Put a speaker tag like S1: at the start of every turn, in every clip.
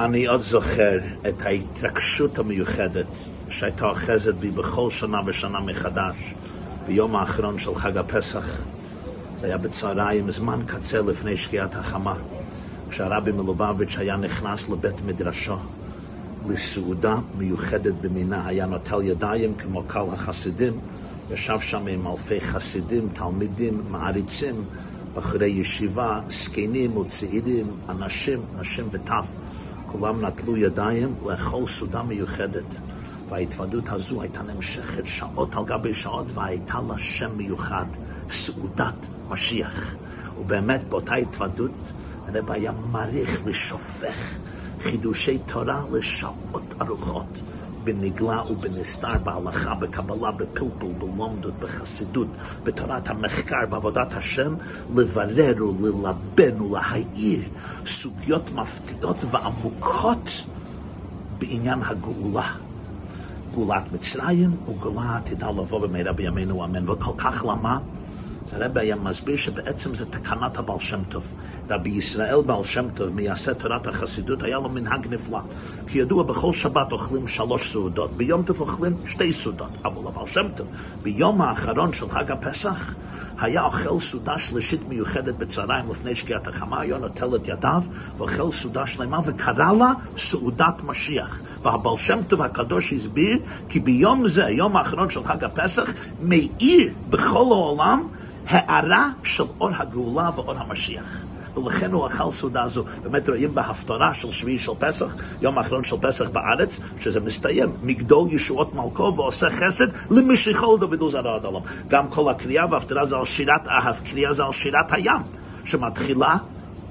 S1: אני עוד זוכר את ההתרגשות המיוחדת שהייתה אוחזת בי בכל שנה ושנה מחדש, ביום האחרון של חג הפסח. זה היה בצהריים, זמן קצר לפני שקיעת החמה, כשהרבי מלובביץ' היה נכנס לבית מדרשו לסעודה מיוחדת במינה, היה נוטל ידיים כמו קהל החסידים, ישב שם עם אלפי חסידים, תלמידים, מעריצים, בחורי ישיבה, זקנים וצעירים, אנשים, נשים וטף. כולם נטלו ידיים לאכול סעודה מיוחדת. וההתוודות הזו הייתה נמשכת שעות על גבי שעות, והייתה לה שם מיוחד, סעודת משיח. ובאמת, באותה התוודות, הרב היה מעריך ושופך חידושי תורה לשעות ארוכות. בנגלה ובנסתר, בהלכה, בקבלה, בפלפול, בלומדות, בחסידות, בתורת המחקר, בעבודת השם, לברר וללבן ולהעיר סוגיות מפתיעות ועמוקות בעניין הגאולה. גאולת מצרים וגאולה עתידה לבוא במהרה בימינו אמן. וכל כך למה? הרב היה מסביר שבעצם זה תקנת הבעל שם טוב. רבי ישראל בעל שם טוב, מייסד תורת החסידות, היה לו מנהג נפלא. כי ידוע, בכל שבת אוכלים שלוש סעודות, ביום טוב אוכלים שתי סעודות. אבל הבעל שם טוב, ביום האחרון של חג הפסח, היה אוכל סעודה שלישית מיוחדת בצהריים לפני שקיעת החמה, היה נוטל את ידיו ואוכל סעודה שלמה וקרא לה סעודת משיח. והבעל שם טוב הקדוש הסביר כי ביום זה, היום האחרון של חג הפסח, מאיר בכל העולם הארה של אור הגאולה ואור המשיח. ולכן הוא אכל סעודה זו. באמת רואים בהפטרה של שביעי של פסח, יום האחרון של פסח בארץ, שזה מסתיים, מגדול ישועות מלכו ועושה חסד למשיכו לדוד וזרע עד עולם. גם כל הקריאה וההפטרה זה על שירת אהב, קריאה זה על שירת הים, שמתחילה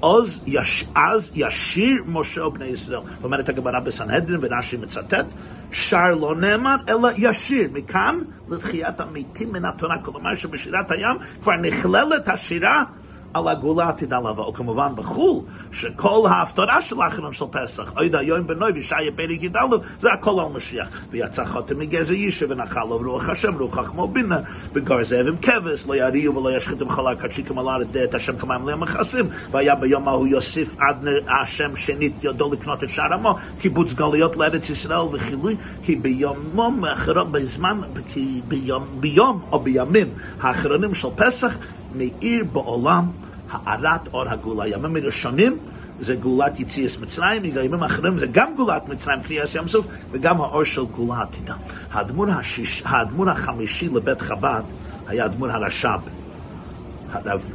S1: אז, יש, אז ישיר משה ובני ישראל. אומרת הגמרא בסנהדרין ורש"י מצטט, שר לא נאמר, אלא ישיר. מכאן לתחיית המתים מן התורה. כלומר שבשירת הים כבר נכללת השירה על הגאולה עתידה לבוא. וכמובן בחו"ל, שכל ההפטרה של האחרון של פסח, אוי היום בנוי וישעיה פרק י"ד, זה הכל על משיח. ויצא חותם מגזע אישה ונחל לו רוח השם, רוח חכמו בינה, וגר זאב עם כבש, לא יריעו ולא ישחיתם חלה קדשיכם על הארץ את השם כמיים להם מכסים. והיה ביום ההוא יוסיף עד השם שנית ידו לקנות את שער עמו, קיבוץ גלויות לארץ ישראל וחילוי, כי ביומום, בזמן, כי ביום, ביום או בימים האחרונים של פסח, מאיר בעולם הארת אור הגאולה. ימים הראשונים זה גאולת יציאס מצרים, ימים אחרים זה גם גאולת מצרים, קריאס ים סוף, וגם האור של גאולה עתידה. האדמו"ר, השיש, האדמו"ר החמישי לבית חב"ד היה האדמו"ר הרש"ב,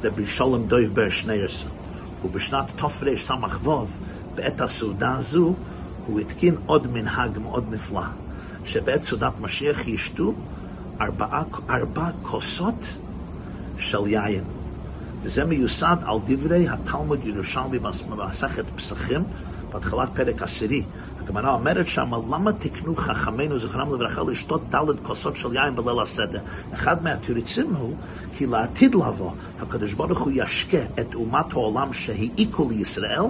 S1: רבי שלום דויב בר שניירס. ובשנת תרס"ו, בעת הסעודה הזו, הוא התקין עוד מנהג מאוד נפלא, שבעת סעודת משיח ישתו ארבע כוסות של יין. וזה מיוסד על דברי התלמוד ירושלמי במסכת פסחים, בהתחלת פרק עשירי. הגמרא אומרת שם, למה תקנו חכמינו, זכרם לברכה, לשתות דלת כוסות של יין בליל הסדר? אחד מהתירוצים הוא, כי לעתיד לבוא, הקדוש ברוך הוא ישקה את אומת העולם שהעיקו לישראל,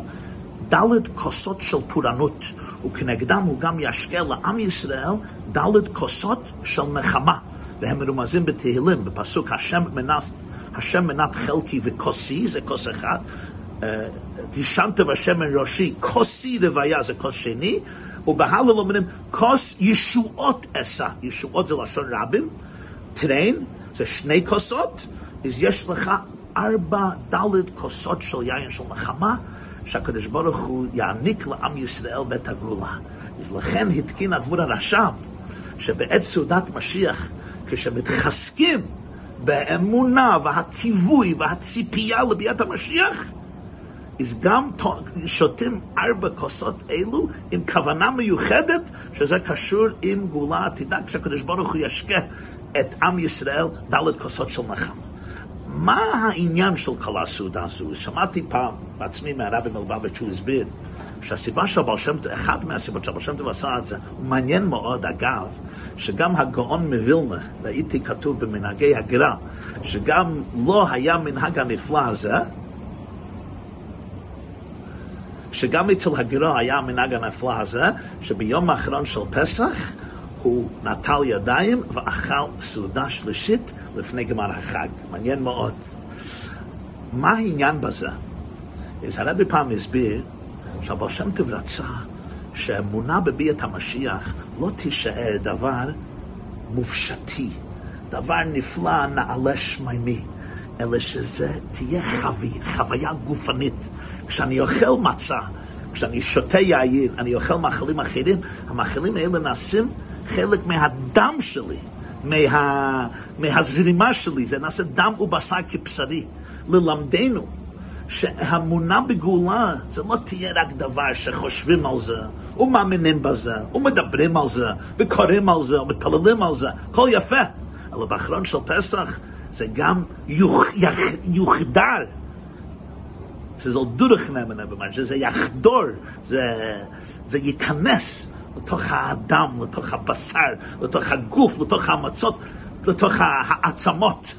S1: דלת כוסות של פורענות, וכנגדם הוא גם ישקה לעם ישראל דלת כוסות של נחמה. והם מרומזים בתהילים, בפסוק השם מנס, השם מנת חלקי וכוסי, זה כוס אחד, תשמת בשם ראשי, כוסי רוויה זה כוס שני, ובהלל אומרים, כוס ישועות אשא, ישועות זה לשון רבים, טרן, זה שני כוסות, אז יש לך ארבע דלת כוסות של יין של נחמה, שהקדוש ברוך הוא יעניק לעם ישראל בית הגאולה. אז לכן התקין עבור הרש"ב, שבעת סעודת משיח, כשמתחזקים באמונה והכיווי והציפייה לביאת המשיח, אז גם שותים ארבע כוסות אלו עם כוונה מיוחדת שזה קשור עם גאולה עתידה כשהקדוש ברוך הוא ישקה את עם ישראל דלת כוסות של נחמה. מה העניין של כל הסעודה הזו? שמעתי פעם בעצמי מהרבי מלבביץ' שהוא הסביר שהסיבה שהבר שם אחת מהסיבות שהבר שם טוב עשה את זה, הוא מעניין מאוד אגב, שגם הגאון מווילנה, ראיתי כתוב במנהגי הגר"א, שגם לא היה מנהג הנפלא הזה, שגם אצל הגר"א היה המנהג הנפלא הזה, שביום האחרון של פסח הוא נטל ידיים ואכל סעודה שלישית לפני גמר החג. מעניין מאוד. מה העניין בזה? אז הרבי פעם הסביר עכשיו, בר שם טוב רצה שאמונה בביאת המשיח לא תישאר דבר מופשטי, דבר נפלא, נעלה שמימי, אלא שזה תהיה חווי, חוויה גופנית. כשאני אוכל מצה, כשאני שותה יין, אני אוכל מאכלים אחרים, המאכלים האלה נעשים חלק מהדם שלי, מה, מהזרימה שלי, זה נעשה דם ובשר כבשרי. ללמדנו שהמונה בגאולה זה לא תהיה רק דבר שחושבים על זה, ומאמינים בזה, ומדברים על זה, וקוראים על זה, ומתפללים על זה, הכל יפה. אבל באחרון של פסח זה גם יוח, יח, יוחדר. זה זול דורכנמן, שזה יחדור, זה, זה ייכנס לתוך האדם, לתוך הבשר, לתוך הגוף, לתוך המצות, לתוך העצמות.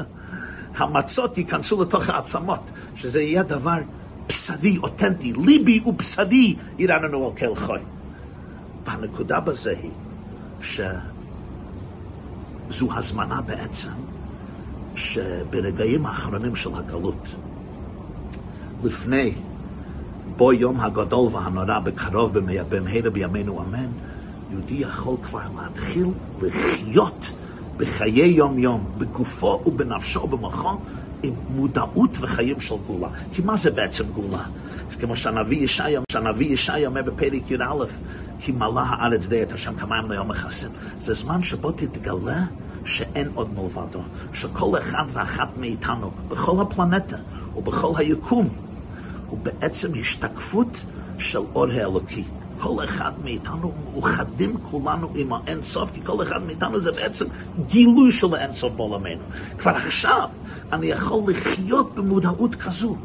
S1: המצות ייכנסו לתוך העצמות, שזה יהיה דבר בשרי, אותנטי, ליבי ובשרי ירננו על כל חוי. והנקודה בזה היא שזו הזמנה בעצם שברגעים האחרונים של הגלות, לפני בו יום הגדול והנורא בקרוב במהרה בימינו אמן, יהודי יכול כבר להתחיל לחיות בחיי יום-יום, בגופו ובנפשו ובמוחו, עם מודעות וחיים של גאולה. כי מה זה בעצם גאולה? כמו שהנביא ישעיה, שהנביא ישעיה אומר בפרק י"א, כי מלאה הארץ די את השם כמים ליום מכסים. זה זמן שבו תתגלה שאין עוד מלבדו, שכל אחד ואחת מאיתנו, בכל הפלנטה ובכל היקום, הוא בעצם השתקפות של אור האלוקי. כל אחד מאיתנו מאוחדים כולנו עם האין סוף, כי כל אחד מאיתנו זה בעצם גילוי של האין סוף בעולמנו. כבר עכשיו אני יכול לחיות במודעות כזו,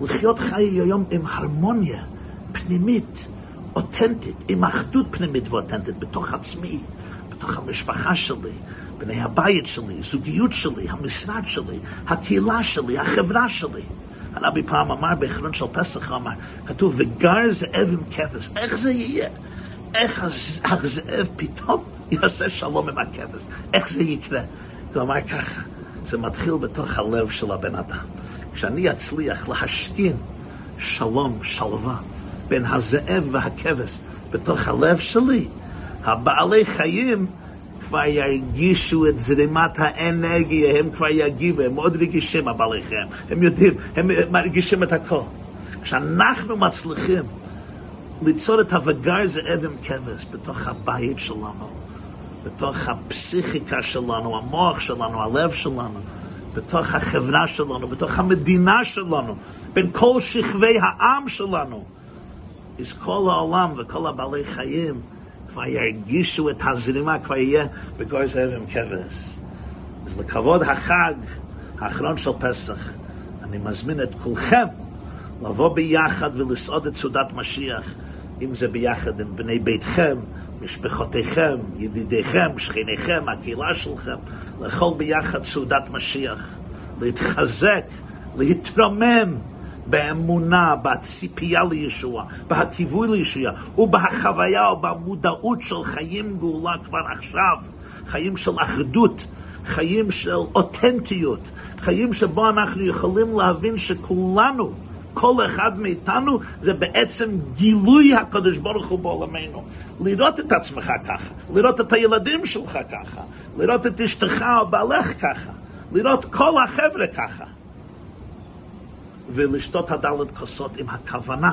S1: לחיות חיי היום עם הרמוניה פנימית, אותנטית, עם אחדות פנימית ואותנטית בתוך עצמי, בתוך המשפחה שלי, בני הבית שלי, זוגיות שלי, המשרד שלי, הקהילה שלי, החברה שלי. הרבי פעם אמר, באחרון של פסח, אמר, כתוב, וגר זאב עם כבש. איך זה יהיה? איך הזאב פתאום יעשה שלום עם הכבש? איך זה יקרה? הוא אמר ככה, זה מתחיל בתוך הלב של הבן אדם. כשאני אצליח להשכין שלום, שלווה, בין הזאב והכבש בתוך הלב שלי, הבעלי חיים כבר ירגישו את זרימת האנרגיה, הם כבר יגיבו, הם מאוד רגישים, הבעלי חיים, הם יודעים, הם מרגישים את הכל. כשאנחנו מצליחים ליצור את הווגר זאב עם כבש בתוך הבית שלנו, בתוך הפסיכיקה שלנו, המוח שלנו, הלב שלנו, בתוך החברה שלנו, בתוך המדינה שלנו, בין כל שכבי העם שלנו, אז כל העולם וכל הבעלי חיים כבר ירגישו את הזרימה, כבר יהיה בגור זאב עם כבש. אז לכבוד החג האחרון של פסח, אני מזמין את כולכם לבוא ביחד ולסעוד את סעודת משיח, אם זה ביחד עם בני ביתכם, משפחותיכם, ידידיכם, שכניכם, הקהילה שלכם, לאכול ביחד סעודת משיח, להתחזק, להתרומם. באמונה, בציפייה לישוע, בהכיווי לישוע, ובחוויה ובמודעות של חיים גאולה כבר עכשיו, חיים של אחדות, חיים של אותנטיות, חיים שבו אנחנו יכולים להבין שכולנו, כל אחד מאיתנו, זה בעצם גילוי הקדוש ברוך הוא בעולמנו. לראות את עצמך ככה, לראות את הילדים שלך ככה, לראות את אשתך או בעלך ככה, לראות כל החבר'ה ככה. ולשתות הדלת כוסות עם הכוונה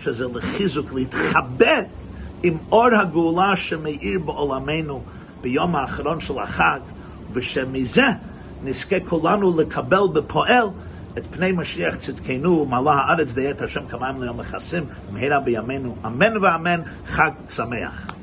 S1: שזה לחיזוק, להתחבר עם אור הגאולה שמאיר בעולמנו ביום האחרון של החג, ושמזה נזכה כולנו לקבל בפועל את פני משיח צדקנו, מעלה הארץ דיית השם כמיים ליום מכסים, מהרה בימינו, אמן ואמן, חג שמח.